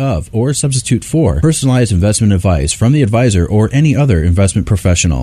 of or substitute for personalized investment advice from the advisor or any other investment professional.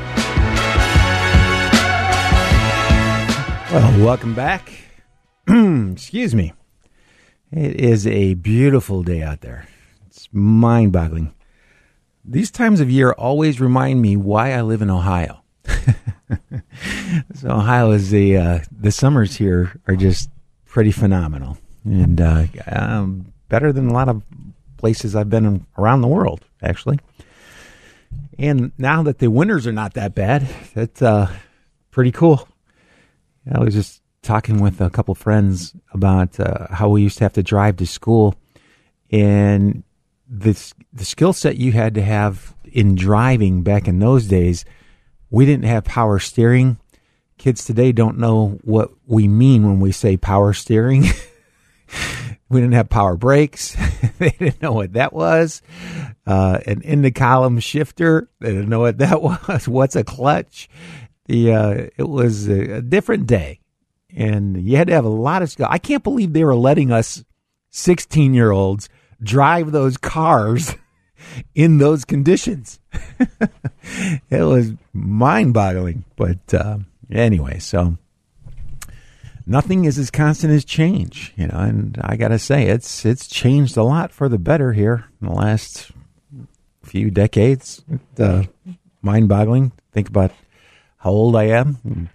Well, welcome back. Excuse me. It is a beautiful day out there. It's mind boggling. These times of year always remind me why I live in Ohio. so Ohio is the uh, the summers here are just pretty phenomenal and uh, um, better than a lot of places I've been around the world actually. And now that the winters are not that bad, that's uh, pretty cool. I was just talking with a couple friends about uh, how we used to have to drive to school, and this the skill set you had to have in driving back in those days. We didn't have power steering. Kids today don't know what we mean when we say power steering. we didn't have power brakes. they didn't know what that was. Uh, an in the column shifter. They didn't know what that was. What's a clutch? The uh, it was a, different day, and you had to have a lot of skill. I can't believe they were letting us sixteen year olds drive those cars in those conditions. it was mind boggling. But uh, anyway, so nothing is as constant as change, you know. And I gotta say, it's it's changed a lot for the better here in the last few decades. Uh, mind boggling. Think about how old I am,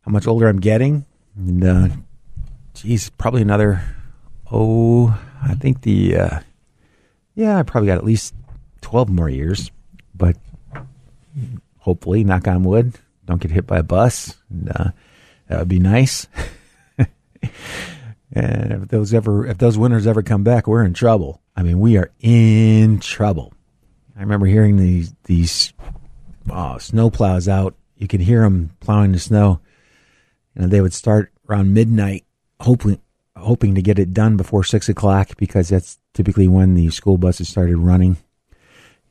how much older I'm getting, and uh, geez, probably another. Oh, I think the uh, yeah, I probably got at least twelve more years, but hopefully, knock on wood, don't get hit by a bus. And, uh, that would be nice. and if those ever, if those winters ever come back, we're in trouble. I mean, we are in trouble. I remember hearing these these uh, snow plows out. You could hear them plowing the snow. And they would start around midnight, hoping hoping to get it done before six o'clock because that's typically when the school buses started running.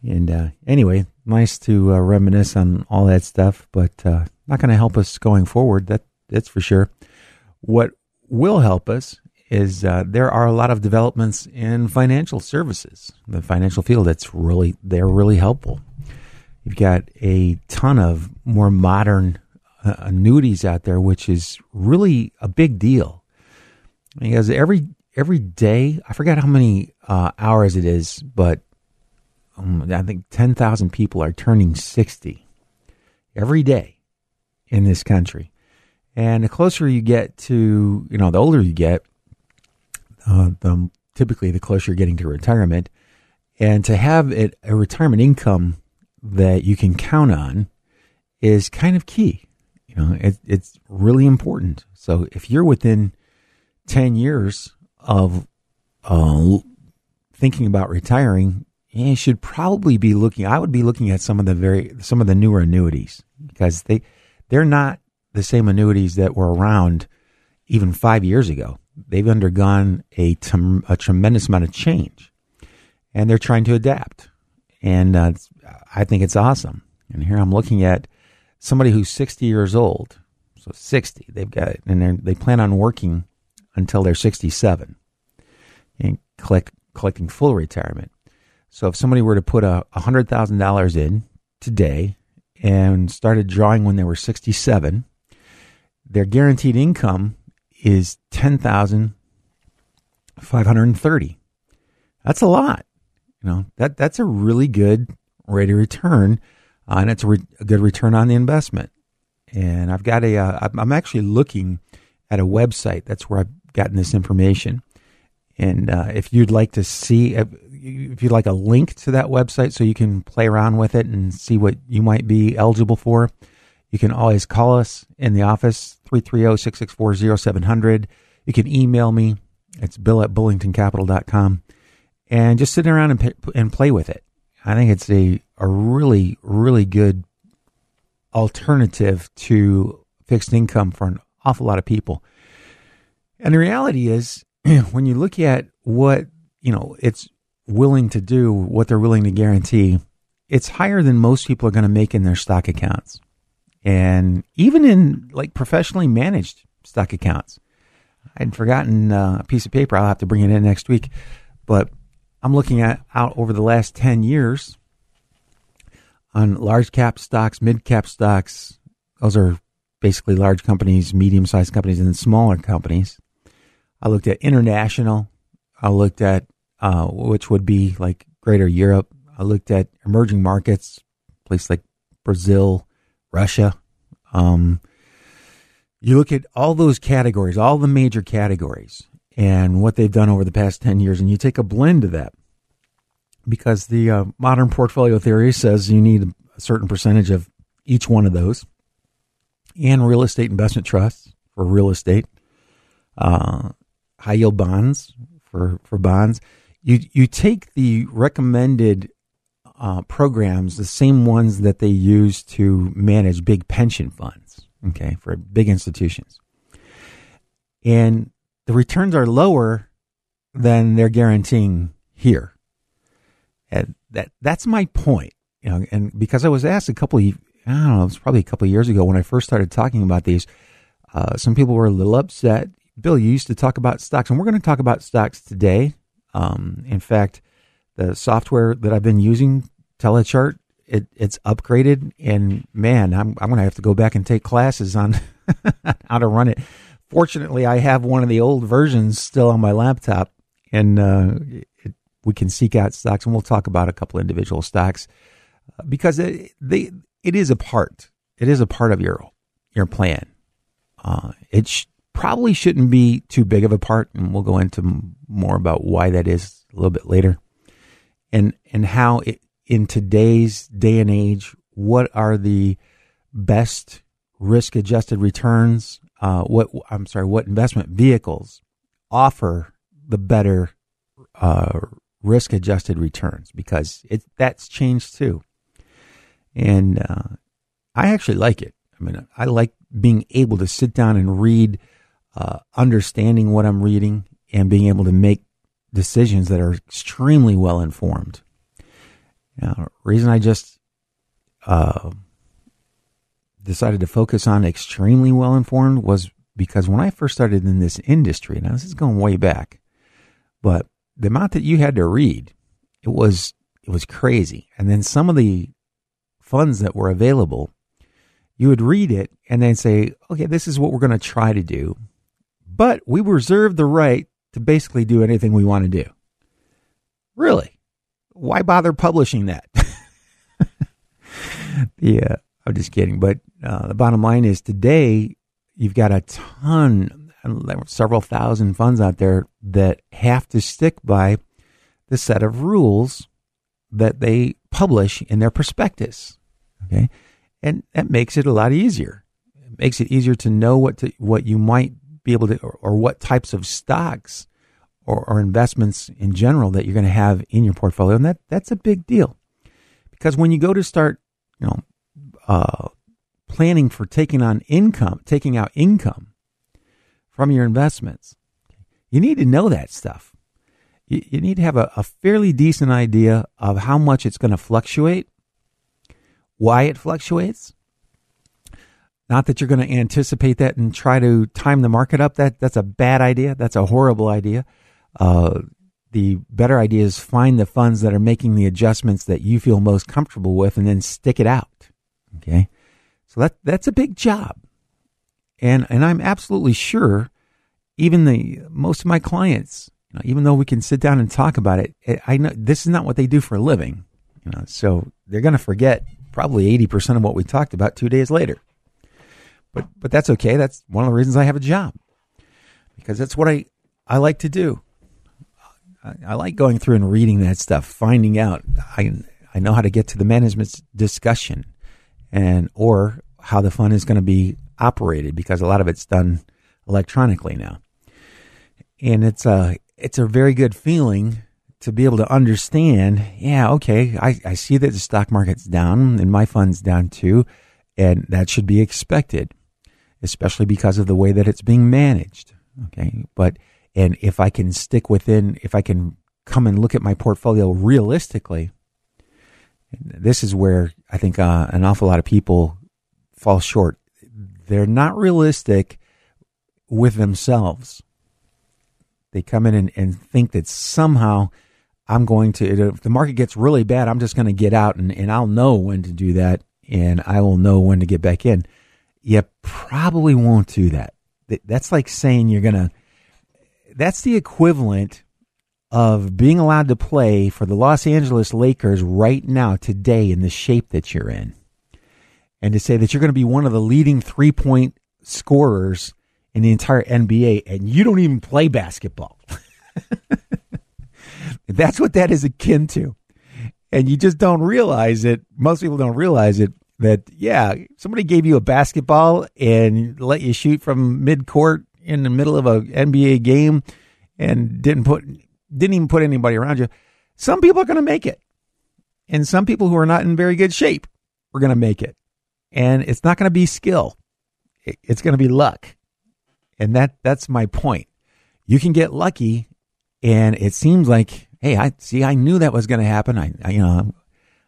And uh, anyway, nice to uh, reminisce on all that stuff, but uh, not going to help us going forward. That that's for sure. What will help us is uh, there are a lot of developments in financial services, the financial field. That's really they're really helpful. You've got a ton of more modern uh, annuities out there, which is really a big deal. Because every every day I forgot how many uh, hours it is, but um, I think ten thousand people are turning sixty every day in this country, and the closer you get to you know the older you get, uh, the typically the closer you're getting to retirement, and to have it, a retirement income that you can count on is kind of key. You know, it, it's really important. So if you're within 10 years of uh, thinking about retiring, you should probably be looking. I would be looking at some of the very some of the newer annuities because they they're not the same annuities that were around even five years ago. They've undergone a, a tremendous amount of change, and they're trying to adapt. And uh, I think it's awesome. And here I'm looking at somebody who's 60 years old. So 60, they've got, and they plan on working until they're 67 and collect, collecting full retirement. So if somebody were to put a $100,000 in today and started drawing when they were 67, their guaranteed income is 10,530. That's a lot. You know, that that's a really good rate of return uh, and it's a, re- a, good return on the investment. And I've got a, uh, I'm actually looking at a website. That's where I've gotten this information. And uh, if you'd like to see, if you'd like a link to that website so you can play around with it and see what you might be eligible for, you can always call us in the office, 330-664-0700. You can email me. It's bill at bullingtoncapital.com. And just sit around and, and play with it. I think it's a, a really, really good alternative to fixed income for an awful lot of people. And the reality is, when you look at what, you know, it's willing to do, what they're willing to guarantee, it's higher than most people are going to make in their stock accounts. And even in like professionally managed stock accounts. I'd forgotten uh, a piece of paper. I'll have to bring it in next week. But I'm looking at out over the last 10 years on large cap stocks, mid cap stocks. Those are basically large companies, medium sized companies, and then smaller companies. I looked at international. I looked at uh, which would be like Greater Europe. I looked at emerging markets, places like Brazil, Russia. Um, you look at all those categories, all the major categories, and what they've done over the past 10 years. And you take a blend of that because the uh, modern portfolio theory says you need a certain percentage of each one of those and real estate investment trusts for real estate, uh, high yield bonds for, for bonds. You, you take the recommended uh, programs, the same ones that they use to manage big pension funds, okay, for big institutions. And the returns are lower than they're guaranteeing here. And that that's my point. You know, and because I was asked a couple of I don't know, it was probably a couple of years ago when I first started talking about these. Uh, some people were a little upset. Bill, you used to talk about stocks, and we're going to talk about stocks today. Um, in fact, the software that I've been using, Telechart, it, it's upgraded, and man, I'm I'm going to have to go back and take classes on how to run it fortunately, I have one of the old versions still on my laptop, and uh, it, we can seek out stocks, and we'll talk about a couple individual stocks uh, because it, they it is a part. It is a part of your your plan. Uh, it sh- probably shouldn't be too big of a part, and we'll go into more about why that is a little bit later, and and how it, in today's day and age, what are the best risk adjusted returns uh, what I'm sorry, what investment vehicles offer the better uh, risk adjusted returns because it that's changed too, and uh, I actually like it. I mean, I like being able to sit down and read, uh, understanding what I'm reading, and being able to make decisions that are extremely well informed. Now, reason I just uh, decided to focus on extremely well informed was because when I first started in this industry, now this is going way back, but the amount that you had to read, it was it was crazy. And then some of the funds that were available, you would read it and then say, okay, this is what we're going to try to do. But we reserve the right to basically do anything we want to do. Really? Why bother publishing that? yeah, I'm just kidding. But uh, the bottom line is today you've got a ton, several thousand funds out there that have to stick by the set of rules that they publish in their prospectus. Okay, and that makes it a lot easier. It makes it easier to know what to, what you might be able to, or, or what types of stocks or, or investments in general that you're going to have in your portfolio, and that that's a big deal because when you go to start, you know, uh, planning for taking on income, taking out income from your investments, you need to know that stuff. You, you need to have a, a fairly decent idea of how much it's going to fluctuate, why it fluctuates. Not that you're going to anticipate that and try to time the market up. That that's a bad idea. That's a horrible idea. Uh, the better idea is find the funds that are making the adjustments that you feel most comfortable with, and then stick it out. Okay, so that that's a big job, and and I'm absolutely sure, even the most of my clients, you know, even though we can sit down and talk about it, eh, I know this is not what they do for a living. You know, so they're going to forget probably 80% of what we talked about two days later. But but that's okay. That's one of the reasons I have a job. Because that's what I, I like to do. I, I like going through and reading that stuff, finding out. I I know how to get to the management discussion and or how the fund is going to be operated because a lot of it's done electronically now. And it's a it's a very good feeling to be able to understand, yeah, okay, I, I see that the stock market's down and my fund's down too, and that should be expected, especially because of the way that it's being managed. Okay. But, and if I can stick within, if I can come and look at my portfolio realistically, this is where I think uh, an awful lot of people fall short. They're not realistic with themselves. They come in and, and think that somehow I'm going to, if the market gets really bad, I'm just going to get out and, and I'll know when to do that and I will know when to get back in. You probably won't do that. That's like saying you're going to, that's the equivalent of being allowed to play for the Los Angeles Lakers right now, today, in the shape that you're in. And to say that you're going to be one of the leading three point scorers in the entire NBA and you don't even play basketball. That's what that is akin to. And you just don't realize it. Most people don't realize it that, yeah, somebody gave you a basketball and let you shoot from mid court in the middle of a NBA game and didn't put, didn't even put anybody around you. Some people are going to make it. And some people who are not in very good shape are going to make it. And it's not going to be skill. It's going to be luck. And that, that's my point. You can get lucky and it seems like hey, I see, I knew that was going to happen. I, I, you know,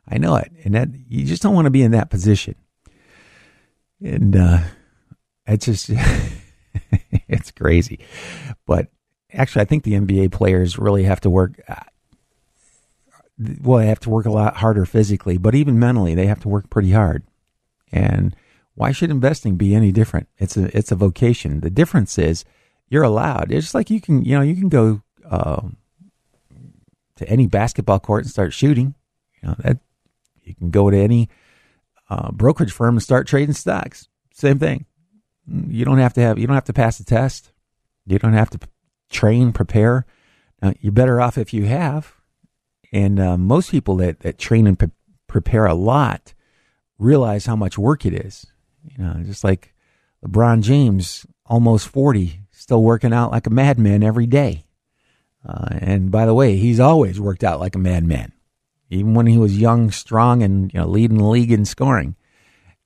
I know it, and that you just don't want to be in that position. And uh, it's just, it's crazy. But actually, I think the NBA players really have to work. Uh, well, they have to work a lot harder physically, but even mentally, they have to work pretty hard. And why should investing be any different? It's a it's a vocation. The difference is you're allowed. It's like you can you know you can go. Uh, to any basketball court and start shooting. You know that you can go to any uh, brokerage firm and start trading stocks. Same thing. You don't have to have you don't have to pass a test. You don't have to train, prepare. Now, you're better off if you have. And uh, most people that, that train and pre- prepare a lot realize how much work it is. You know, just like LeBron James, almost 40, still working out like a madman every day. Uh, and by the way, he's always worked out like a madman, even when he was young, strong, and you know leading the league in scoring.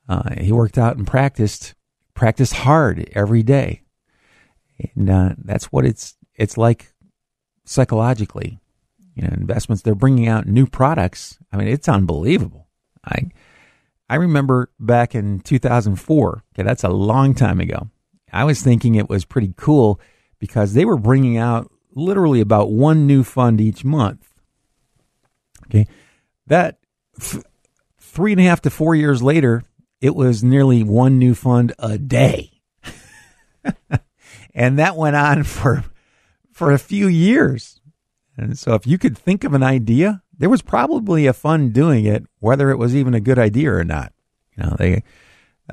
Uh, he worked out and practiced, practiced hard every day, and uh, that's what it's it's like psychologically. You know, investments they're bringing out new products. I mean, it's unbelievable. I I remember back in 2004. Okay, that's a long time ago. I was thinking it was pretty cool because they were bringing out literally about one new fund each month. Okay. That f- three and a half to four years later, it was nearly one new fund a day. and that went on for, for a few years. And so if you could think of an idea, there was probably a fun doing it, whether it was even a good idea or not. You know, they,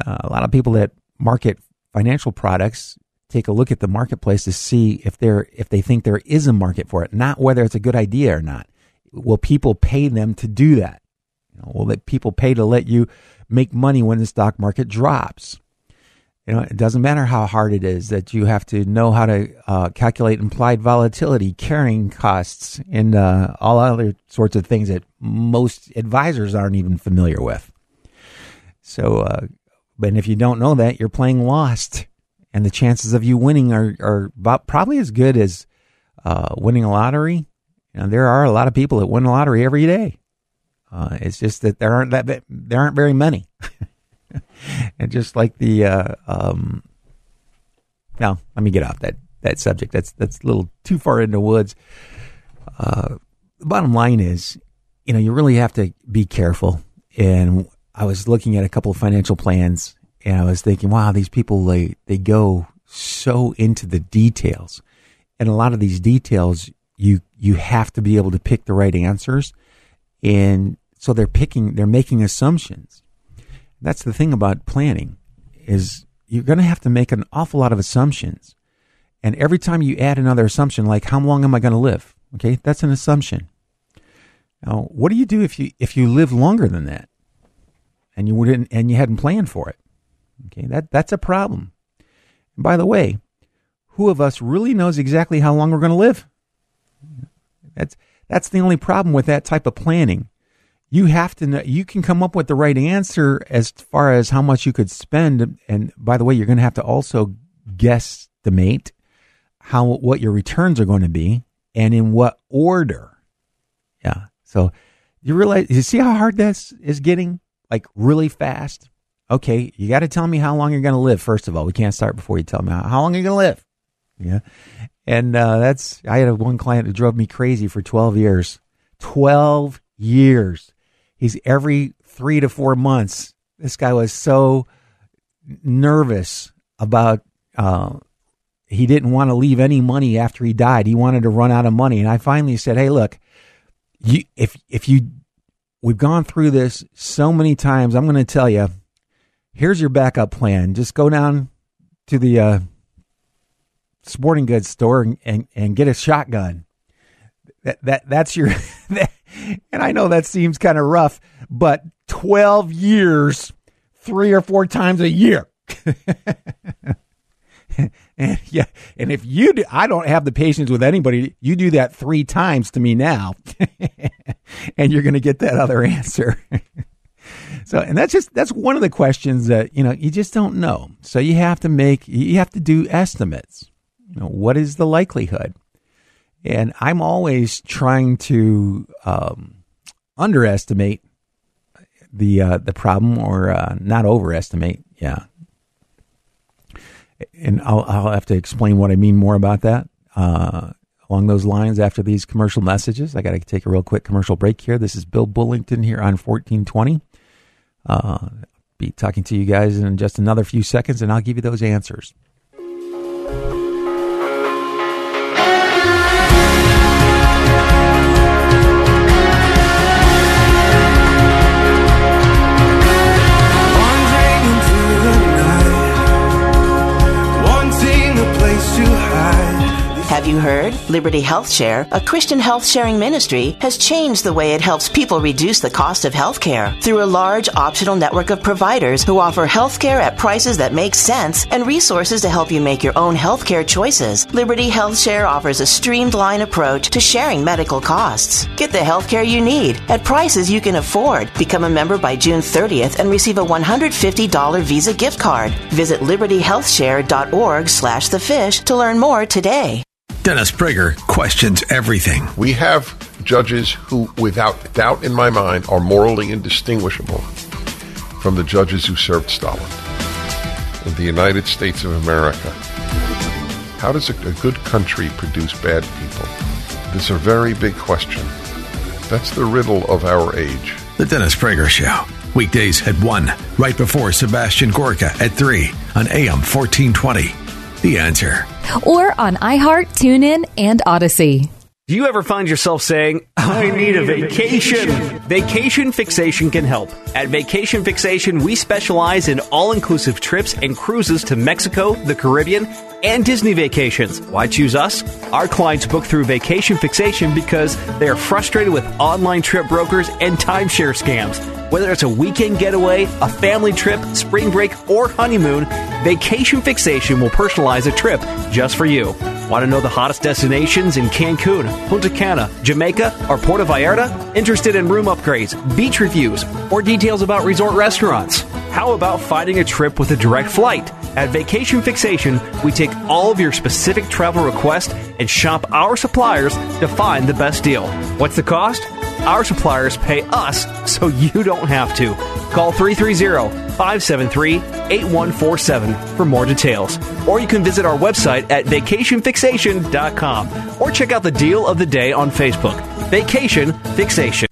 uh, a lot of people that market financial products take a look at the marketplace to see if there if they think there is a market for it, not whether it's a good idea or not. Will people pay them to do that? You know, will that people pay to let you make money when the stock market drops? You know, it doesn't matter how hard it is that you have to know how to uh, calculate implied volatility, carrying costs, and uh, all other sorts of things that most advisors aren't even familiar with. So, uh, but if you don't know that, you're playing lost, and the chances of you winning are are about probably as good as uh, winning a lottery. You know, there are a lot of people that win a lottery every day. Uh, it's just that there aren't that there aren't very many. and just like the uh, um, now, let me get off that that subject. That's that's a little too far into woods. Uh, the bottom line is, you know, you really have to be careful. And I was looking at a couple of financial plans, and I was thinking, wow, these people they they go so into the details, and a lot of these details you you have to be able to pick the right answers, and so they're picking they're making assumptions that's the thing about planning is you're going to have to make an awful lot of assumptions. And every time you add another assumption, like how long am I going to live? Okay, that's an assumption. Now, what do you do if you if you live longer than that, and you wouldn't and you hadn't planned for it? Okay, that that's a problem. And by the way, who of us really knows exactly how long we're going to live? That's that's the only problem with that type of planning you have to know you can come up with the right answer as far as how much you could spend. And by the way you're going to have to also guesstimate how what your returns are going to be and in what order. Yeah. So you realize you see how hard this is getting? Like really fast? Okay you got to tell me how long you're going to live first of all. We can't start before you tell me how, how long are going to live. Yeah. And uh, that's i had one client who drove me crazy for 12 years. 12 years he's every three to four months. This guy was so nervous about. Uh, he didn't want to leave any money after he died. He wanted to run out of money, and I finally said, "Hey, look, you if if you we've gone through this so many times, I'm going to tell you. Here's your backup plan. Just go down to the uh, sporting goods store and, and, and get a shotgun. That that that's your and I know that seems kind of rough, but 12 years, three or four times a year. and yeah, and if you do, I don't have the patience with anybody. You do that three times to me now, and you're going to get that other answer. so, and that's just that's one of the questions that you know you just don't know. So you have to make you have to do estimates. You know, what is the likelihood? And I'm always trying to um, underestimate the uh, the problem or uh, not overestimate. Yeah, and I'll I'll have to explain what I mean more about that uh, along those lines after these commercial messages. I got to take a real quick commercial break here. This is Bill Bullington here on fourteen twenty. Uh, be talking to you guys in just another few seconds, and I'll give you those answers. You heard? Liberty Health Share, a Christian health sharing ministry, has changed the way it helps people reduce the cost of healthcare through a large optional network of providers who offer healthcare at prices that make sense and resources to help you make your own healthcare choices. Liberty Health Share offers a streamlined approach to sharing medical costs. Get the healthcare you need at prices you can afford. Become a member by June 30th and receive a $150 Visa gift card. Visit libertyhealthshare.org slash the fish to learn more today. Dennis Prager questions everything. We have judges who, without doubt in my mind, are morally indistinguishable from the judges who served Stalin in the United States of America. How does a, a good country produce bad people? Is a very big question. That's the riddle of our age. The Dennis Prager Show. Weekdays at 1, right before Sebastian Gorka at 3 on AM 1420. The answer. Or on iHeart, TuneIn, and Audacy. Do you ever find yourself saying, I need a vacation? Vacation Fixation can help. At Vacation Fixation, we specialize in all inclusive trips and cruises to Mexico, the Caribbean, and Disney vacations. Why choose us? Our clients book through Vacation Fixation because they are frustrated with online trip brokers and timeshare scams. Whether it's a weekend getaway, a family trip, spring break, or honeymoon, Vacation Fixation will personalize a trip just for you. Want to know the hottest destinations in Cancun, Punta Cana, Jamaica, or Puerto Vallarta? Interested in room upgrades, beach reviews, or details about resort restaurants? How about finding a trip with a direct flight? At Vacation Fixation, we take all of your specific travel requests and shop our suppliers to find the best deal. What's the cost? Our suppliers pay us so you don't have to. Call 330 573 8147 for more details. Or you can visit our website at vacationfixation.com or check out the deal of the day on Facebook. Vacation Fixation.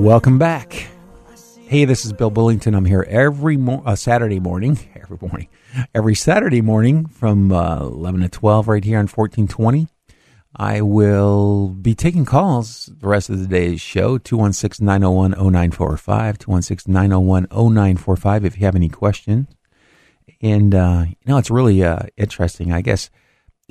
welcome back. Hey, this is Bill Bullington. I'm here every mo- uh, Saturday morning, every morning, every Saturday morning from uh, 11 to 12 right here on 1420. I will be taking calls the rest of the day's show 216 901 0945, 216 901 0945 if you have any questions. And, uh, you know, it's really uh, interesting. I guess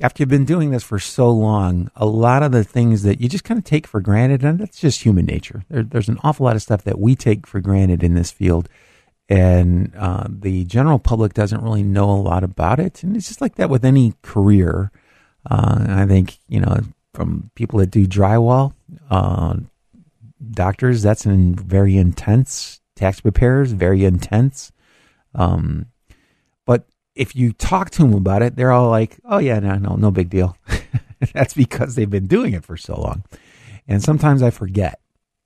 after you've been doing this for so long, a lot of the things that you just kind of take for granted, and that's just human nature. There, there's an awful lot of stuff that we take for granted in this field, and uh, the general public doesn't really know a lot about it. And it's just like that with any career. Uh, I think, you know, from people that do drywall, uh, doctors, that's an very intense, tax preparers, very intense. Um, if you talk to them about it, they're all like, "Oh yeah, no, no, no big deal." That's because they've been doing it for so long. And sometimes I forget.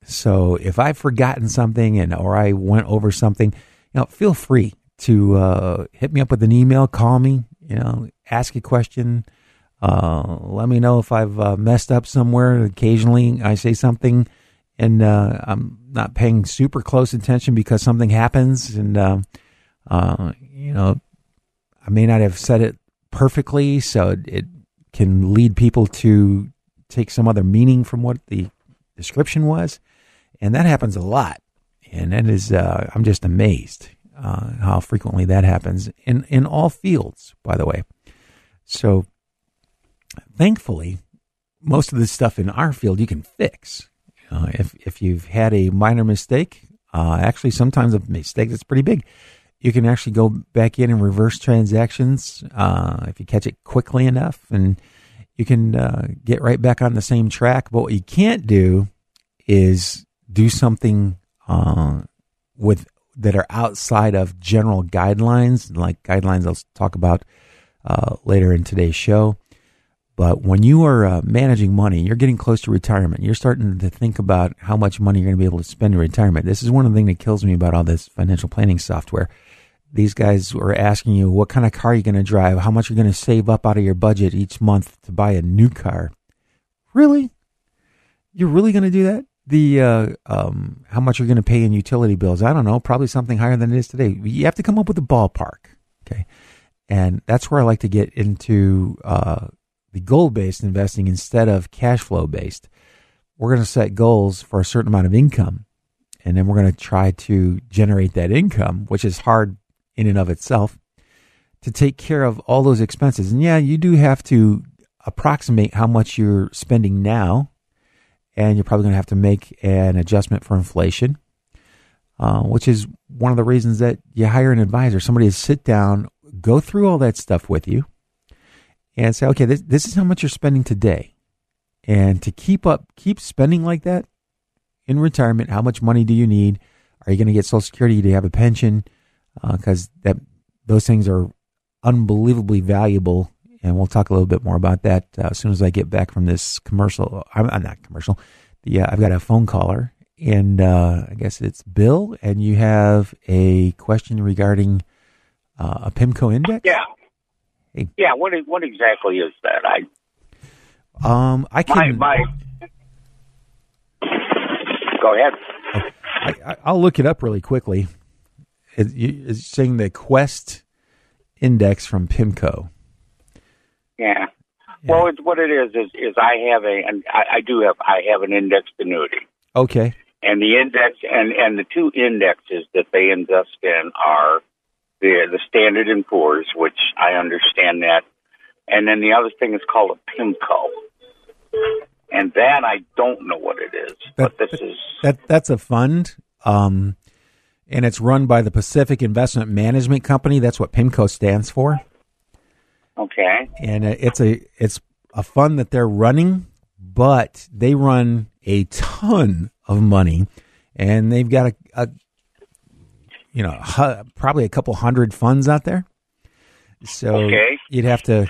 So if I've forgotten something and or I went over something, you know, feel free to uh, hit me up with an email, call me, you know, ask a question. Uh, let me know if I've uh, messed up somewhere. Occasionally, I say something and uh, I'm not paying super close attention because something happens, and uh, uh, you know, I may not have said it perfectly, so it, can lead people to take some other meaning from what the description was, and that happens a lot. And that is, uh, I'm just amazed uh, how frequently that happens in in all fields, by the way. So, thankfully, most of the stuff in our field you can fix. Uh, if if you've had a minor mistake, uh, actually sometimes a mistake that's pretty big, you can actually go back in and reverse transactions uh, if you catch it quickly enough, and you can uh, get right back on the same track. But what you can't do is do something uh, with that are outside of general guidelines, like guidelines I'll talk about uh, later in today's show. But when you are uh, managing money, you're getting close to retirement. You're starting to think about how much money you're going to be able to spend in retirement. This is one of the things that kills me about all this financial planning software these guys were asking you what kind of car you're going to drive, how much you're going to save up out of your budget each month to buy a new car. Really? You're really going to do that? The uh, um, how much you're going to pay in utility bills? I don't know. Probably something higher than it is today. You have to come up with a ballpark, okay? And that's where I like to get into uh, the goal based investing instead of cash flow based. We're going to set goals for a certain amount of income, and then we're going to try to generate that income, which is hard in and of itself to take care of all those expenses. And yeah, you do have to approximate how much you're spending now, and you're probably going to have to make an adjustment for inflation, uh, which is one of the reasons that you hire an advisor, somebody to sit down, go through all that stuff with you, and say, okay, this, this is how much you're spending today. And to keep up, keep spending like that in retirement, how much money do you need? Are you going to get Social Security? Do you have a pension? Because uh, that those things are unbelievably valuable. And we'll talk a little bit more about that uh, as soon as I get back from this commercial. I'm, I'm not commercial. Yeah, I've got a phone caller, and uh, I guess it's Bill, and you have a question regarding uh, a PIMCO index. Yeah. Hey. Yeah. What what exactly is that? I um I can my, my Go ahead. I, I'll look it up really quickly. It, it's saying the Quest Index from PIMCO. Yeah. Well, it's, what it is is is I have a and I, I do have I have an indexed annuity, Okay. and the index and and the two indexes that they invest in are the the Standard and Poor's, which I understand that, and then the other thing is called a PIMCO, and that I don't know what it is, but this is That that's a fund, um, and it's run by the Pacific Investment Management Company. That's what PIMCO stands for, okay. and uh, it's a it's a fund that they're running, but they run a ton of money, and they've got a, a you know hu- probably a couple hundred funds out there. So Okay. you'd have to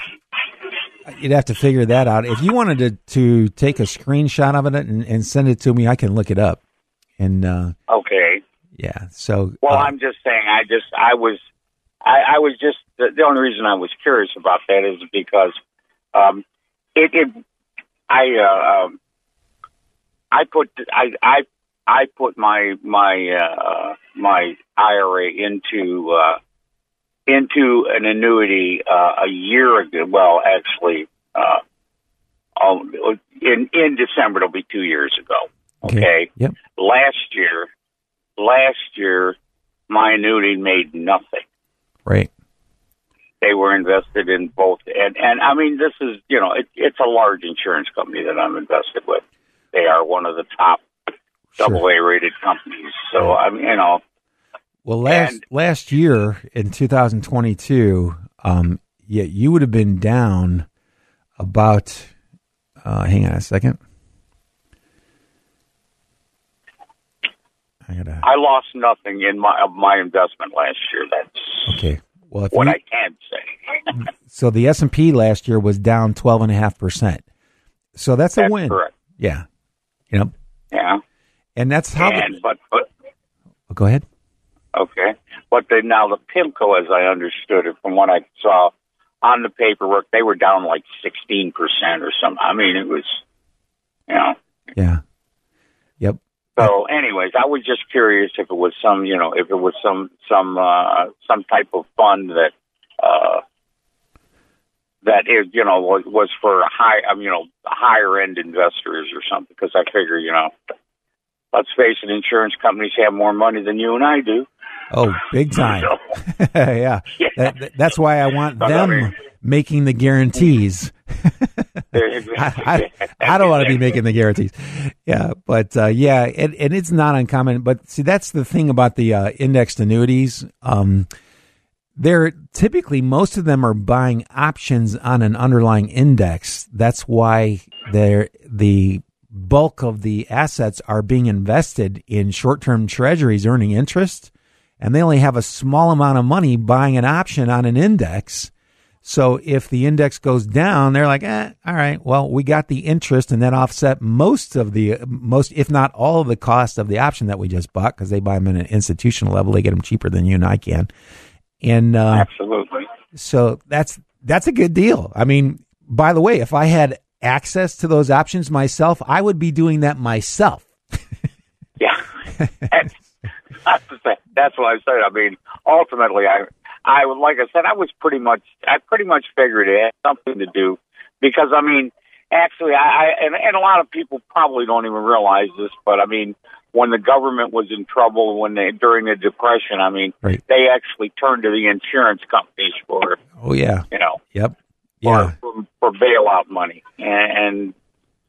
you'd have to figure that out. If you wanted to to take a screenshot of it and, and send it to me, I can look it up. And uh, Okay. Yeah, so Well, uh, I'm just saying. I just I was I, I was just the, the only reason I was curious about that is because um, it, it I uh, um, I put I I I put my my uh, my IRA into uh, into an annuity uh, a year ago. Well, actually, uh, um, in in December it'll be two years ago. Okay. Yep. Last year, last year, my annuity made nothing. right. They were invested in both, and and I mean, this is you know, it, it's a large insurance company that I'm invested with. They are one of the top double A rated companies. So I mean, you know, Well, last last year in 2022, um, yeah, you would have been down about. Uh, hang on a second. I gotta. I lost nothing in my of my investment last year. That's Okay. Well, if what you, I can say. so the S and P last year was down twelve and a half percent. So that's a win. correct. Yeah. You know, Yeah. and that's how. and but but the, go ahead. Okay. But then now the PIMCO, as I understood it from what I saw on the paperwork, they were down like 16% or something. I mean, it was, you know. Yeah. Yep. So, anyways, I was just curious if it was some, you know, if it was some, some, uh, some type of fund that, uh, that is, you know, was, was for high, um, you know, higher end investors or something. Because I figure, you know, let's face it, insurance companies have more money than you and I do. Oh, big time. yeah. That, that- that's why I want I them mean- making the guarantees. I, I, I don't want to be making the guarantees. Yeah, but uh, yeah, and, and it's not uncommon. But see, that's the thing about the uh, indexed annuities. Um, they're typically most of them are buying options on an underlying index. That's why they're the bulk of the assets are being invested in short-term treasuries earning interest and they only have a small amount of money buying an option on an index. So if the index goes down, they're like, eh, all right, well, we got the interest and that offset most of the, most, if not all of the cost of the option that we just bought because they buy them at an institutional level. They get them cheaper than you and I can. And, uh, Absolutely. so that's, that's a good deal. I mean, by the way, if I had access to those options myself, I would be doing that myself. Yeah. that's, that's. That's what I said. I mean, ultimately, I, I would, like I said, I was pretty much, I pretty much figured it had something to do because, I mean, actually, I, I and, and a lot of people probably don't even realize this, but I mean, when the government was in trouble, when they, during the depression, I mean, Right. they actually turned to the insurance companies for, Oh yeah. you know, Yep. for, Yeah. for, for bailout money. And, and,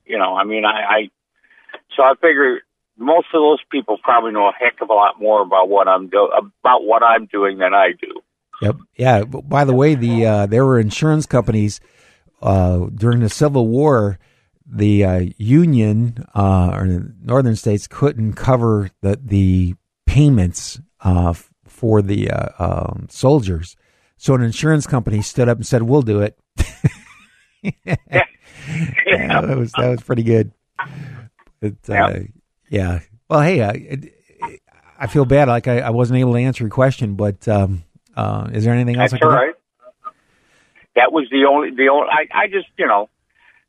you know, I mean, I, I, so I figure most of those people probably know a heck of a lot more about what I'm do about what I'm doing than I do. Yep. Yeah. By the way, the uh, there were insurance companies uh, during the Civil War. The uh, Union uh, or the northern states couldn't cover the the payments uh, for the uh, um, soldiers, so an insurance company stood up and said, "We'll do it." yeah, that was that was pretty good. But, uh, yeah. Well, hey, it- I feel bad. Like I, I wasn't able to answer your question, but um, uh, is there anything else? That's I all right. That was the only the only. I I just you know,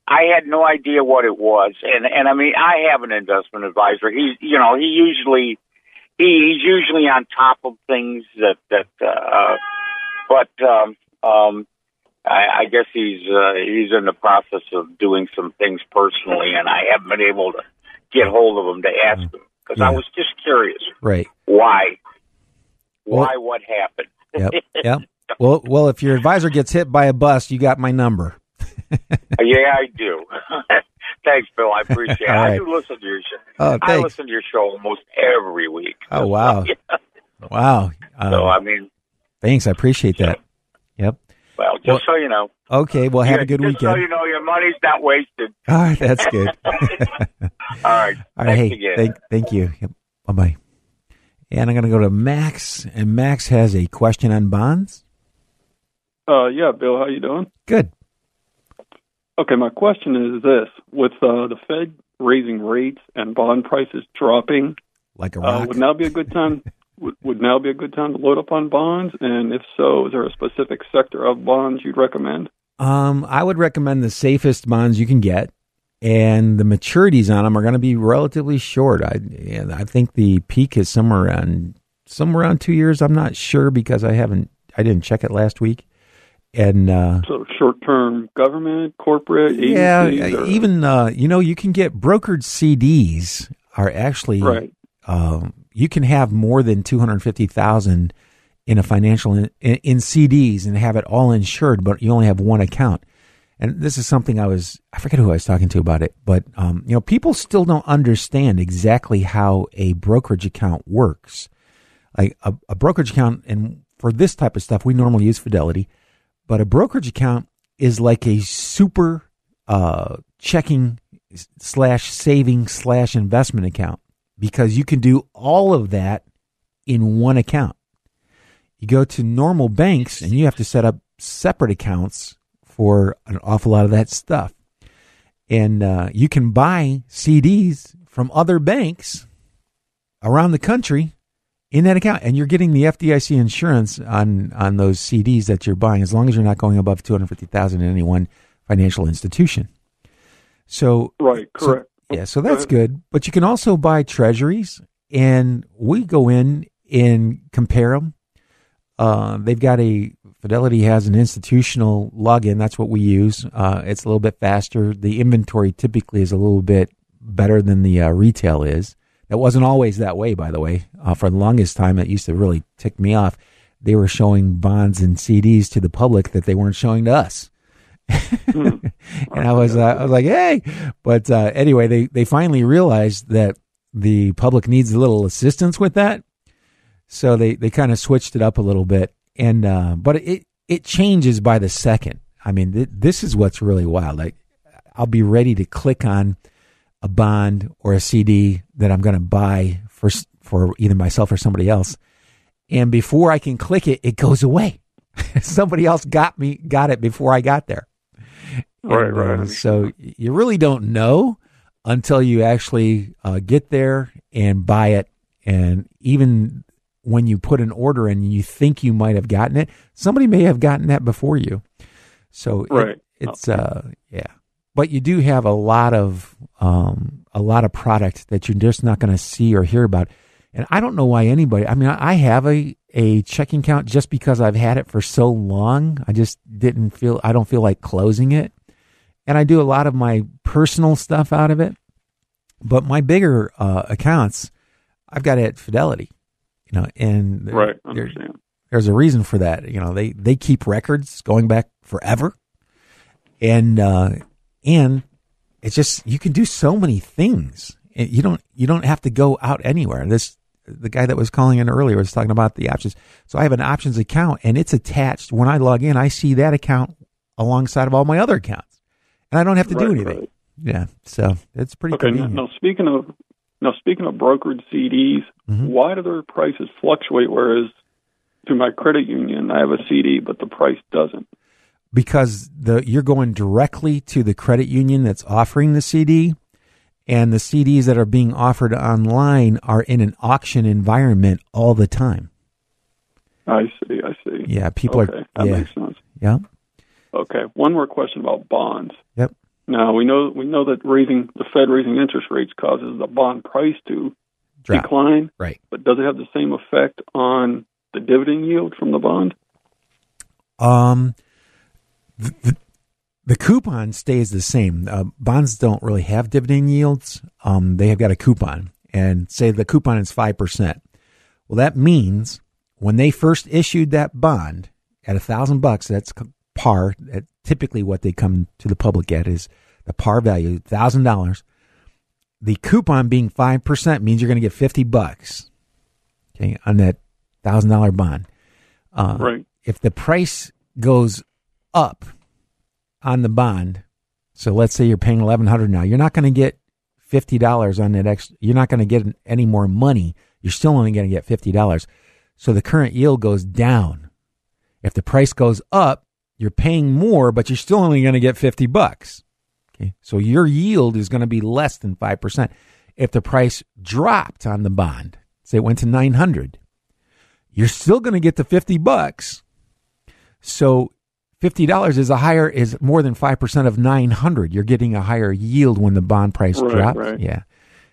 I had no idea what it was, and and I mean, I have an investment advisor. He, you know, he usually he, he's usually on top of things that that. Uh, but um, um, I, I guess he's uh, he's in the process of doing some things personally, and I haven't been able to get hold of him to ask him because I was just curious Right. why why Well- what happened. Yep. Yep. Well, well, if your advisor gets hit by a bus, you got my number. yeah, I do. Thanks, Bill. I appreciate it. All I do listen to your show. Oh, I listen to your show almost every week. Oh, wow. Wow. Uh, So I mean, thanks. I appreciate that. Yep. well, just Well, so you know. Okay. Well, have Yeah, a good just So you know, your money's not wasted. All right. That's good. All right. All right. Hey, again. thank, thank you. Yep. Bye bye. And I'm going to go to Max, and Max has a question on bonds. Uh, yeah, Bill, how you doing? Good. Okay, my question is this: with uh, the Fed raising rates and bond prices dropping, Like a uh, rock. would now be a good time? would, would now be a good time to load up on bonds? And if so, is there a specific sector of bonds you'd recommend? Um, I would recommend the safest bonds you can get, and the maturities on them are going to be relatively short. I and I think the peak is somewhere around somewhere around two years. I'm not sure because I haven't I didn't check it last week. And uh, So, short-term government, corporate, yeah, or- even uh, you know you can get brokered CDs are actually Right. um, you can have more than two hundred fifty thousand in a financial in, in CDs and have it all insured, but you only have one account. And this is something I was I forget who I was talking to about it, but um, you know people still don't understand exactly how a brokerage account works. Like a, a brokerage account, and for this type of stuff, we normally use Fidelity, but a brokerage account is like a super uh, checking slash saving slash investment account because you can do all of that in one account. You go to normal banks and you have to set up separate accounts for an awful lot of that stuff. And uh, you can buy CDs from other banks around the country in that account, and you're getting the FDIC insurance on on those CDs that you're buying, as long as you're not going above two hundred fifty thousand in any one financial institution. So Right, so- correct. yeah, so that's good. But you can also buy treasuries, and we go in and compare them. Uh, they've got a Fidelity has an institutional login. That's what we use. Uh, it's a little bit faster. The inventory typically is a little bit better than the uh, retail is. That wasn't always that way, by the way. Uh, for the longest time, it used to really tick me off. They were showing bonds and CDs to the public that they weren't showing to us. and I was, uh, I was like, hey, but uh, anyway, they they finally realized that the public needs a little assistance with that, so they they kind of switched it up a little bit. And uh, but it it changes by the second. I mean, th- this is what's really wild. Like, I'll be ready to click on a bond or a CD that I'm going to buy for for either myself or somebody else, and before I can click it, it goes away. somebody else got me got it before I got there. Right, And, right. uh, so you really don't know until you actually uh, get there and buy it. And even when you put an order and you think you might have gotten it. Somebody may have gotten that before you. So it- Right. it's uh yeah, but you do have a lot of um a lot of product that you're just not going to see or hear about. And I don't know why anybody. I mean, I have a a checking account just because I've had it for so long. I just didn't feel. I don't feel like closing it, and I do a lot of my personal stuff out of it. But my bigger uh, accounts, I've got at Fidelity, you know, and Right, there- there's a reason for that. You know, they they keep records going back forever, and uh, and it's just you can do so many things. You don't you don't have to go out anywhere. This the guy that was calling in earlier was talking about the options. So I have an options account, and it's attached. When I log in, I see that account alongside of all my other accounts, and I don't have to do anything. right. Yeah, so it's pretty Okay. Convenient. now speaking of now speaking of brokered CDs, Mm-hmm. why do their prices fluctuate? Whereas through my credit union, I have a CD, but the price doesn't. because the you're going directly to the credit union that's offering the CD and the CDs that are being offered online are in an auction environment all the time. I see. I see. Yeah, people okay, are That yeah. makes sense. Yeah. Okay. One more question about bonds. Yep. Now we know we know that raising the Fed raising interest rates causes the bond price to Drop. decline. Right. But does it have the same effect on the dividend yield from the bond? Um, the, the, the coupon stays the same. Uh, bonds don't really have dividend yields. Um, they have got a coupon, and say the coupon is five percent. Well, that means when they first issued that bond at a thousand bucks, that's par. That typically what they come to the public at is the par value, thousand dollars. The coupon being five percent means you're going to get fifty bucks. Okay, on that thousand dollar bond. Uh, Right. If the price goes up on the bond, so let's say you're paying eleven hundred now, you're not going to get fifty dollars on that extra. You're not going to get any more money. You're still only going to get fifty dollars. So the current yield goes down. If the price goes up, you're paying more, but you're still only going to get fifty bucks. Okay, so your yield is going to be less than five percent. If the price dropped on the bond, say it went to nine hundred, you're still going to get the fifty bucks. So fifty dollars is a higher is more than five percent of nine hundred. You're getting a higher yield when the bond price Right, drops. right. Yeah,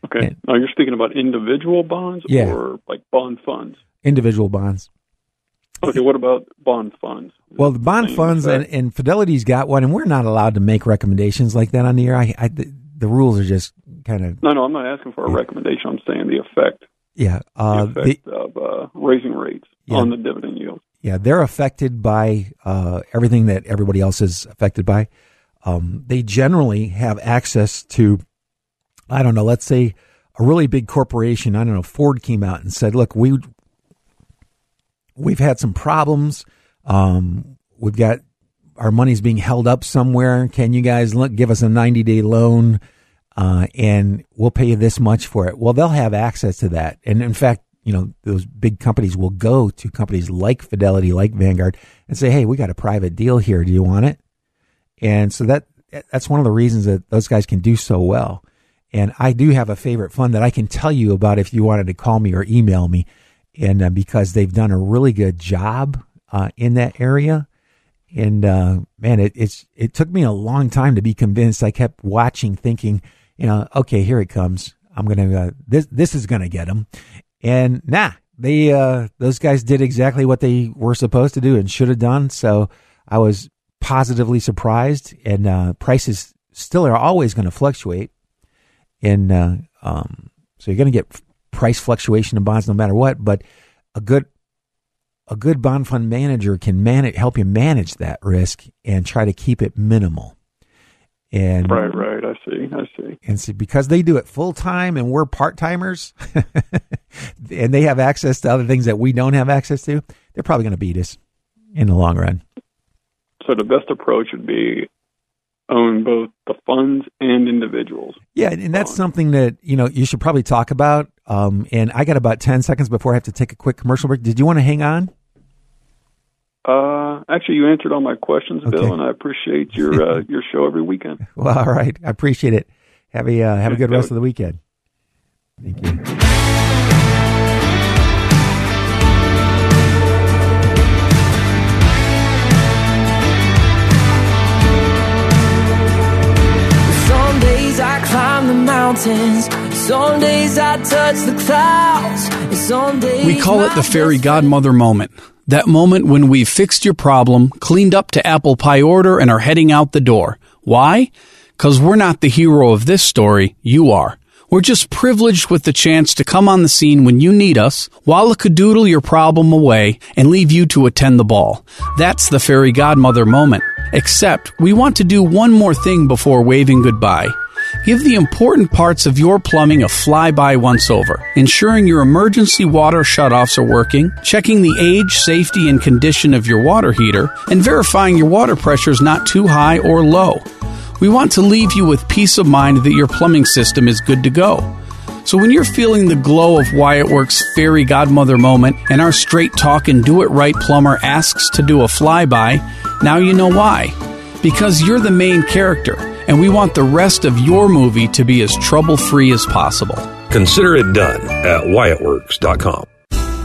Okay. And- now you're speaking about individual bonds Yeah. or like bond funds. individual bonds. Okay. What about bond funds? Well, the bond Same funds and, and Fidelity's got one, and we're not allowed to make recommendations like that on the air. I, I the, the rules are just kind of No, no, I'm not asking for a recommendation. I'm saying the effect, yeah. the Uh, the, effect of uh, raising rates Yeah. on the dividend yield. yeah, they're affected by uh, everything that everybody else is affected by. Um, they generally have access to, I don't know, let's say a really big corporation. I don't know, Ford came out and said, "Look, we we've had some problems. Um, we've got our money's being held up somewhere. Can you guys look, give us a 90 day loan? Uh, and we'll pay you this much for it. Well, they'll have access to that. And in fact, you know, those big companies will go to companies like Fidelity, like Vanguard and say, Hey, we got a private deal here. Do you want it? And so that, that's one of the reasons that those guys can do so well. And I do have a favorite fund that I can tell you about if you wanted to call me or email me. And uh, because they've done a really good job uh, in that area. And uh, man, it, it's it took me a long time to be convinced. I kept watching, thinking, you know, okay, here it comes. I'm gonna uh, this this is gonna get them. And nah, they uh, those guys did exactly what they were supposed to do and should have done. So I was positively surprised. And uh, prices still are always going to fluctuate. And um, so you're going to get price fluctuation in bonds no matter what. But a good a good bond fund manager can manage help you manage that risk and try to keep it minimal. And Right, right. I see. I see. and see because they do it full time and we're part timers, and they have access to other things that we don't have access to, they're probably going to beat us in the long run. So the best approach would be own both the funds and individuals. Yeah, and that's something that you know you should probably talk about. Um, and I got about ten seconds before I have to take a quick commercial break. Did you want to hang on? Uh, actually, you answered all my questions, Okay. Bill, and I appreciate your uh, your show every weekend. Well, all right, I appreciate it. Have a uh, have a good rest of the weekend. Thank you. Mountains, some days I touch the clouds, and some days We call it the fairy godmother moment. That moment when we've fixed your problem, cleaned up to apple pie order, and are heading out the door. Why? Because we're not the hero of this story, you are. We're just privileged with the chance to come on the scene when you need us, wallacadoodle your problem away, and leave you to attend the ball. That's the fairy godmother moment. Except, we want to do one more thing before waving goodbye. Give the important parts of your plumbing a flyby once over, ensuring your emergency water shutoffs are working, checking the age, safety, and condition of your water heater, and verifying your water pressure is not too high or low. We want to leave you with peace of mind that your plumbing system is good to go. So when you're feeling the glow of Wyatt Works fairy godmother moment and our straight talk and do it right plumber asks to do a flyby, now you know why. Because you're the main character, and we want the rest of your movie to be as trouble free as possible. Consider it done at WyattWorks.com.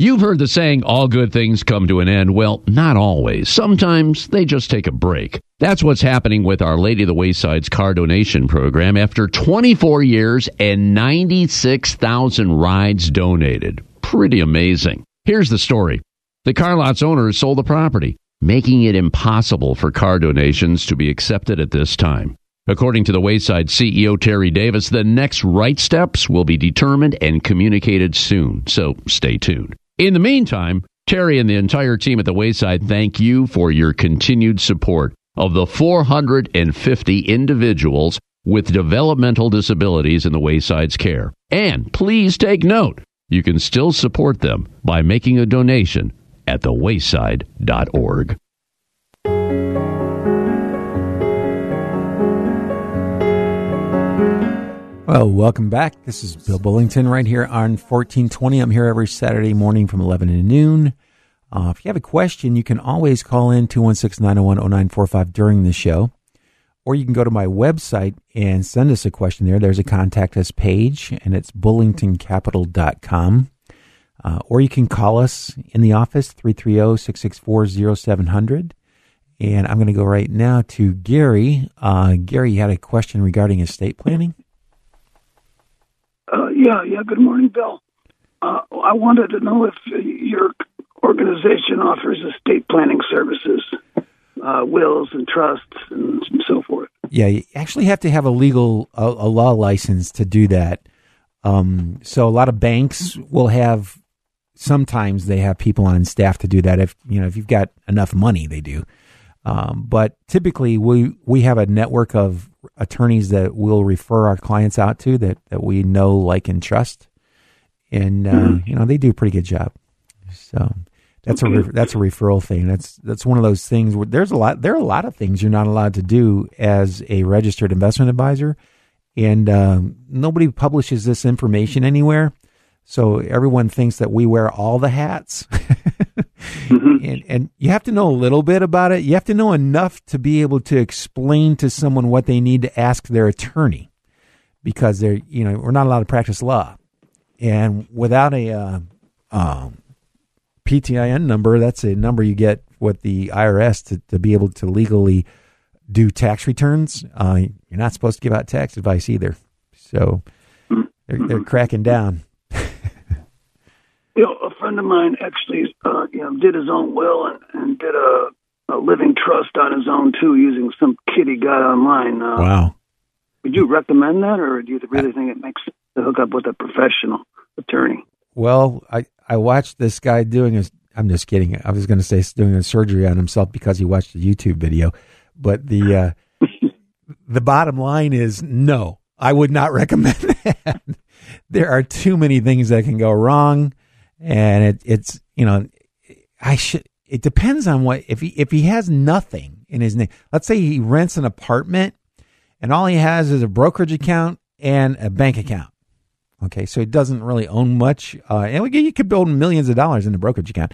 You've heard the saying, all good things come to an end. Well, not always. Sometimes they just take a break. That's what's happening with Our Lady of the Wayside's car donation program after 24 years and 96,000 rides donated. Pretty amazing. Here's the story. The car lot's owners sold the property, making it impossible for car donations to be accepted at this time. According to the Wayside CEO Terry Davis, the next right steps will be determined and communicated soon, so stay tuned. In the meantime, Terry and the entire team at the Wayside thank you for your continued support of the 450 individuals with developmental disabilities in the Wayside's care. And please take note, you can still support them by making a donation at thewayside.org. Well, welcome back. This is Bill Bullington right here on 1420. I'm here every Saturday morning from 11 to noon. Uh, if you have a question, you can always call in 216 901 0945 during the show. Or you can go to my website and send us a question there. There's a contact us page, and it's bullingtoncapital.com. Uh, or you can call us in the office, 330 664 0700. And I'm going to go right now to Gary. Uh, Gary, you had a question regarding estate planning? Uh, yeah, yeah. Good morning, Bill. Uh, I wanted to know if your organization offers estate planning services, uh, wills and trusts, and so forth. Yeah, you actually have to have a legal a, a law license to do that. Um, so a lot of banks will have. Sometimes they have people on staff to do that. If you know, if you've got enough money, they do. Um, but typically, we we have a network of attorneys that we'll refer our clients out to that, that we know, like, and trust, and uh, mm-hmm. you know they do a pretty good job. So that's a re- that's a referral thing. That's that's one of those things where there's a lot there are a lot of things you're not allowed to do as a registered investment advisor, and um, nobody publishes this information anywhere. So everyone thinks that we wear all the hats. mm-hmm. and, and you have to know a little bit about it. You have to know enough to be able to explain to someone what they need to ask their attorney because they're, you know, we're not allowed to practice law. And without a uh, um, PTIN number, that's a number you get with the IRS to, to be able to legally do tax returns. Uh, you're not supposed to give out tax advice either. So they're, they're cracking down you know, a friend of mine actually, uh, you know, did his own will and, and did a, a living trust on his own too, using some kid he got online. Uh, wow. Would you recommend that, or do you really think it makes sense to hook up with a professional attorney? Well, I I watched this guy doing his. I'm just kidding. I was going to say doing a surgery on himself because he watched a YouTube video, but the uh, the bottom line is no. I would not recommend that. there are too many things that can go wrong and it, it's you know, I should. It depends on what if he if he has nothing in his name. Let's say he rents an apartment, and all he has is a brokerage account and a bank account. Okay, so he doesn't really own much, uh, and you could build millions of dollars in a brokerage account,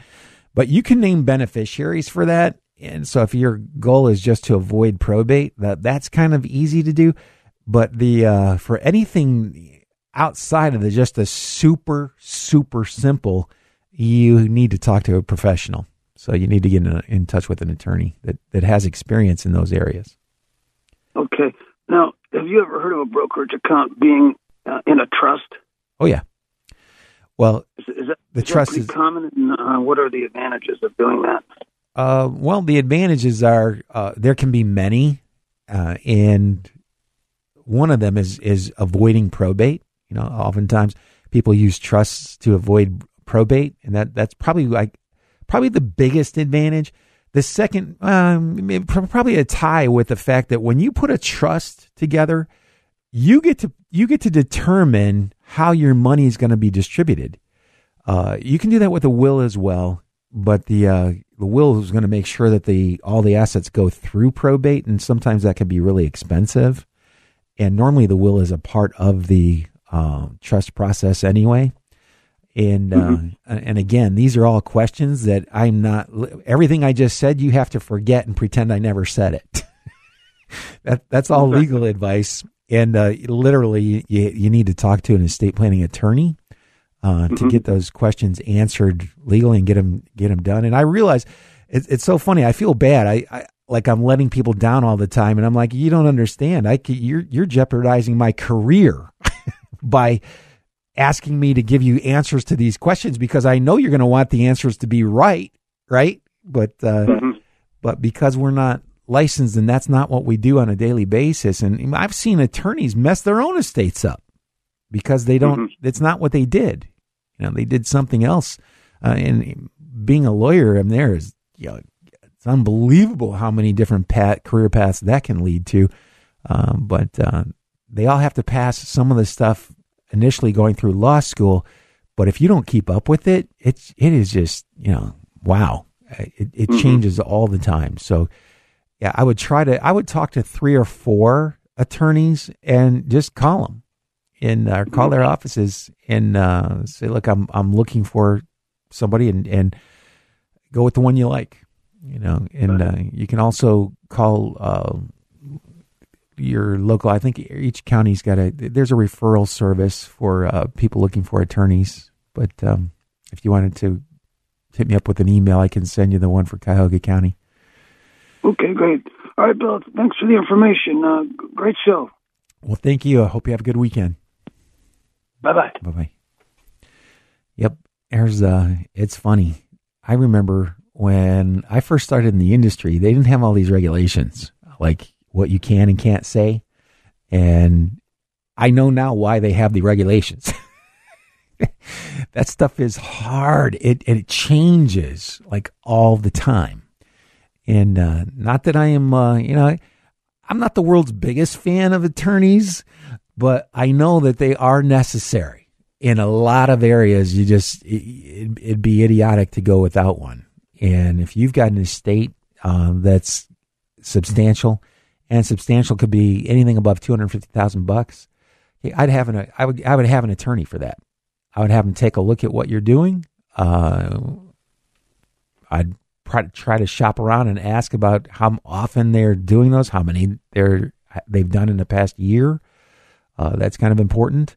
but you can name beneficiaries for that. And so, if your goal is just to avoid probate, that that's kind of easy to do. But the uh, for anything outside of the just the super super simple you need to talk to a professional so you need to get in, in touch with an attorney that, that has experience in those areas okay now have you ever heard of a brokerage account being uh, in a trust oh yeah Well, Is, is that, The is trust pretty is- common? And, uh, what are the advantages of doing that? Uh, well, the advantages are uh, there can be many, uh, and one of them is is avoiding probate. You know, oftentimes people use trusts to avoid probate, and that that's probably like probably the biggest advantage. The second, um, probably a tie with the fact that when you put a trust together, you get to you get to determine how your money is going to be distributed. Uh, you can do that with a will as well, but the uh, the will is going to make sure that the all the assets go through probate, and sometimes that can be really expensive. And normally, the will is a part of the uh, trust process anyway. And uh, and again, these are all questions that I'm not. Everything I just said, you have to forget and pretend I never said it. that that's all legal advice, and uh, literally, you you need to talk to an estate planning attorney uh, to get those questions answered legally and get them get them done. And I realize it's it's so funny. I feel bad. I, I like I'm letting people down all the time, and I'm like, you don't understand. I you're you're jeopardizing my career by asking me to give you answers to these questions because I know you're going to want the answers to be right, right? But uh, but because we're not licensed and that's not what we do on a daily basis, and I've seen attorneys mess their own estates up because they don't. It's not what they did. You know, they did something else. Uh, and being a lawyer, I'm there is you know, it's unbelievable how many different pat, career paths that can lead to. Um, but uh, they all have to pass some of the stuff initially going through law school. But if you don't keep up with it, it's it is just you know wow. It, it changes all the time. So yeah, I would try to. I would talk to three or four attorneys and just call them and uh, call their offices and uh, say, "Look, I'm I'm looking for somebody," and and go with the one you like. You know, and uh, you can also call uh, your local. I think each county's got a. There's a referral service for uh, people looking for attorneys. But um, if you wanted to hit me up with an email, I can send you the one for Cuyahoga County. Okay, great. All right, Bill. Thanks for the information. Uh, great show. Well, thank you. I hope you have a good weekend. Bye bye. Bye bye. Yep. There's uh it's funny. I remember when I first started in the industry, they didn't have all these regulations, like what you can and can't say. And I know now why they have the regulations. that stuff is hard. It it changes like all the time. And uh, not that I am, uh, you know, I'm not the world's biggest fan of attorneys, but I know that they are necessary in a lot of areas. You just it, it'd be idiotic to go without one. And if you've got an estate um, that's substantial, and substantial could be anything above two hundred fifty thousand bucks, I'd have an I would I would have an attorney for that. I would have them take a look at what you're doing. Uh, I'd try to shop around and ask about how often they're doing those, how many they're they've done in the past year. Uh, that's kind of important.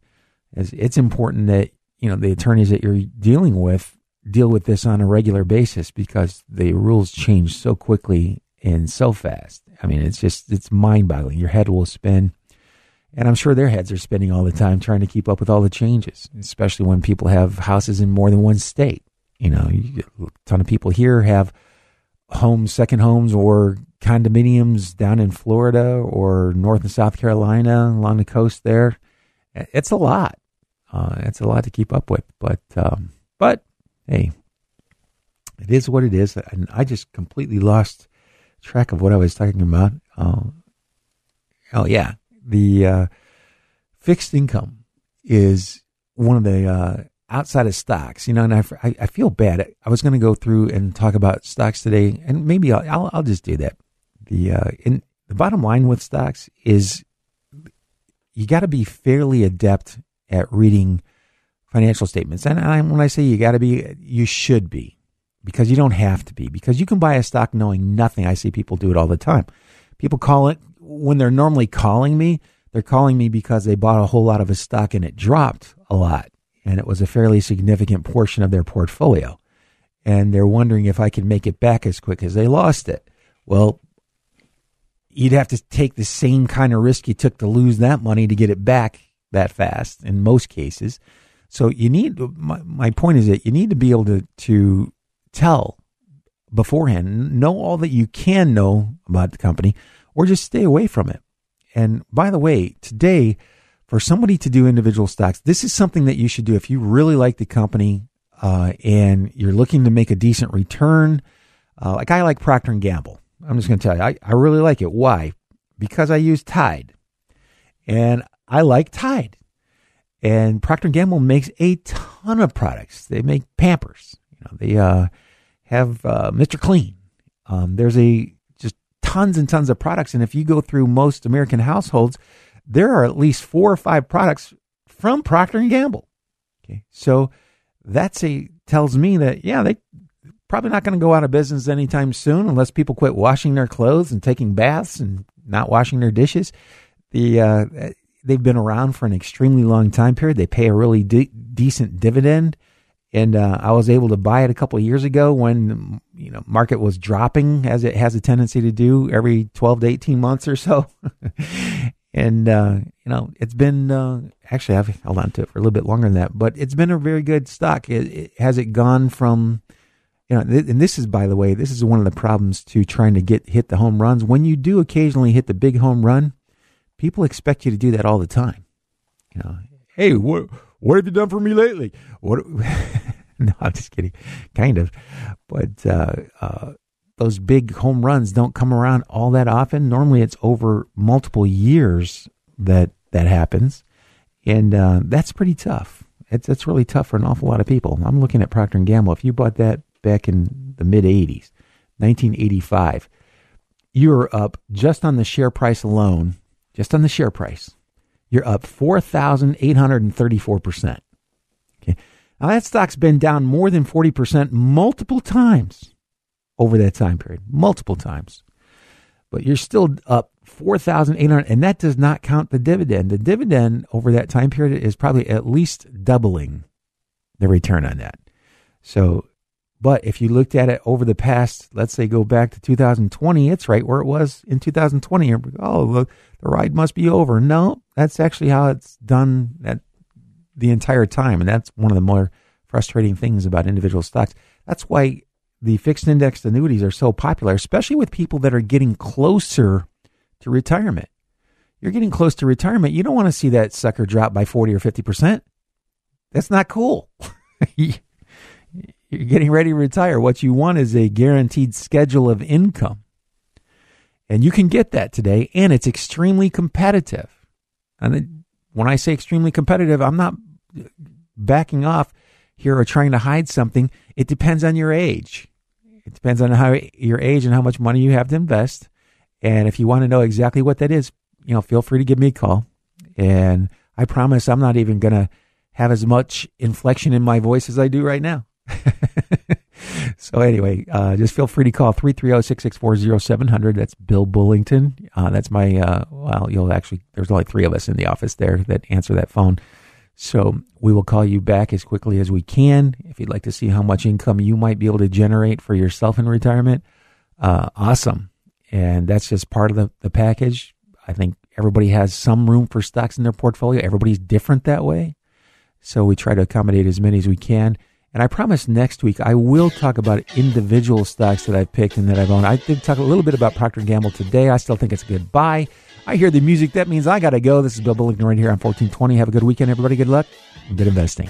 It's, it's important that you know the attorneys that you're dealing with deal with this on a regular basis because the rules change so quickly and so fast. I mean, it's just it's mind-boggling. Your head will spin. And I'm sure their heads are spinning all the time trying to keep up with all the changes, especially when people have houses in more than one state. You know, a ton of people here have homes, second homes, or condominiums down in Florida or North and South Carolina along the coast there. It's a lot. Uh, it's a lot to keep up with. But, um, but hey, it is what it is. And I just completely lost track of what I was talking about. Uh, oh, yeah the uh, fixed income is one of the uh, outside of stocks, you know, and I, I, I feel bad. I was going to go through and talk about stocks today, and maybe I'll, I'll, I'll just do that. The uh, in the bottom line with stocks is you got to be fairly adept at reading financial statements, and I, when I say you got to be, you should be, because you don't have to be, because you can buy a stock knowing nothing. I see people do it all the time. People call it when they're normally calling me, they're calling me because they bought a whole lot of a stock and it dropped a lot. And it was a fairly significant portion of their portfolio. And they're wondering if I can make it back as quick as they lost it. Well, you'd have to take the same kind of risk you took to lose that money to get it back that fast in most cases. So you need my, my point is that you need to be able to to tell beforehand, know all that you can know about the company, or just stay away from it. And by the way, today, for somebody to do individual stocks, this is something that you should do if you really like the company uh, and you're looking to make a decent return. Uh, like I like Procter and Gamble. I'm just going to tell you, I, I really like it. Why? Because I use Tide, and I like Tide. And Procter and Gamble makes a ton of products. They make Pampers. They uh, have uh, Mr. Clean. Um, there's a just tons and tons of products, and if you go through most American households, there are at least four or five products from Procter and Gamble. Okay, so that's a tells me that yeah, they probably not going to go out of business anytime soon unless people quit washing their clothes and taking baths and not washing their dishes. The uh, they've been around for an extremely long time period. They pay a really de- decent dividend, and uh, I was able to buy it a couple of years ago when you know market was dropping as it has a tendency to do every twelve to eighteen months or so. and uh, you know it's been uh, actually I've held on to it for a little bit longer than that, but it's been a very good stock. It, it, has it gone from you know, and this is by the way, this is one of the problems to trying to get hit the home runs. When you do occasionally hit the big home run, people expect you to do that all the time. You know, hey, what what have you done for me lately? What? no, I'm just kidding, kind of. But uh, uh, those big home runs don't come around all that often. Normally, it's over multiple years that that happens, and uh, that's pretty tough. It's it's really tough for an awful lot of people. I'm looking at Procter and Gamble. If you bought that back in the mid 80s, 1985, you're up just on the share price alone just on the share price, you're up 4,834%. Okay. Now that stock's been down more than 40% multiple times over that time period, multiple times. But you're still up 4,800 and that does not count the dividend. The dividend over that time period is probably at least doubling the return on that. So but if you looked at it over the past, let's say go back to 2020, it's right where it was in 2020. Oh, look, the ride must be over. No, that's actually how it's done at the entire time. And that's one of the more frustrating things about individual stocks. That's why the fixed indexed annuities are so popular, especially with people that are getting closer to retirement. You're getting close to retirement. You don't want to see that sucker drop by 40 or 50%. That's not cool. you're getting ready to retire. What you want is a guaranteed schedule of income. And you can get that today, and it's extremely competitive. And when I say extremely competitive, I'm not backing off here or trying to hide something. It depends on your age. It depends on how your age and how much money you have to invest. And if you want to know exactly what that is, you know, feel free to give me a call. And I promise I'm not even going to have as much inflection in my voice as I do right now. so anyway, uh, just feel free to call 330-664-0700. That's Bill Bullington. Uh, that's my, uh, well, you'll actually, there's only three of us in the office there that answer that phone. So we will call you back as quickly as we can. If you'd like to see how much income you might be able to generate for yourself in retirement, uh, awesome. And that's just part of the, the package. I think everybody has some room for stocks in their portfolio. Everybody's different that way. So we try to accommodate as many as we can. And I promise next week I will talk about individual stocks that I've picked and that I've owned. I did talk a little bit about Procter & Gamble today. I still think it's a good buy. I hear the music. That means I got to go. This is Bill Bullington right here on 1420. Have a good weekend, everybody. Good luck good investing.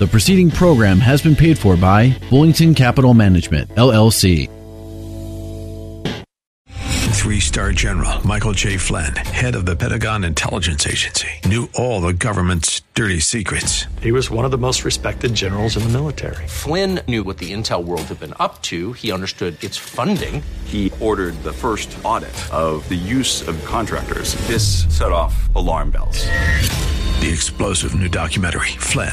The preceding program has been paid for by Bullington Capital Management, LLC. Three star general Michael J. Flynn, head of the Pentagon Intelligence Agency, knew all the government's dirty secrets. He was one of the most respected generals in the military. Flynn knew what the intel world had been up to. He understood its funding. He ordered the first audit of the use of contractors. This set off alarm bells. The explosive new documentary, Flynn,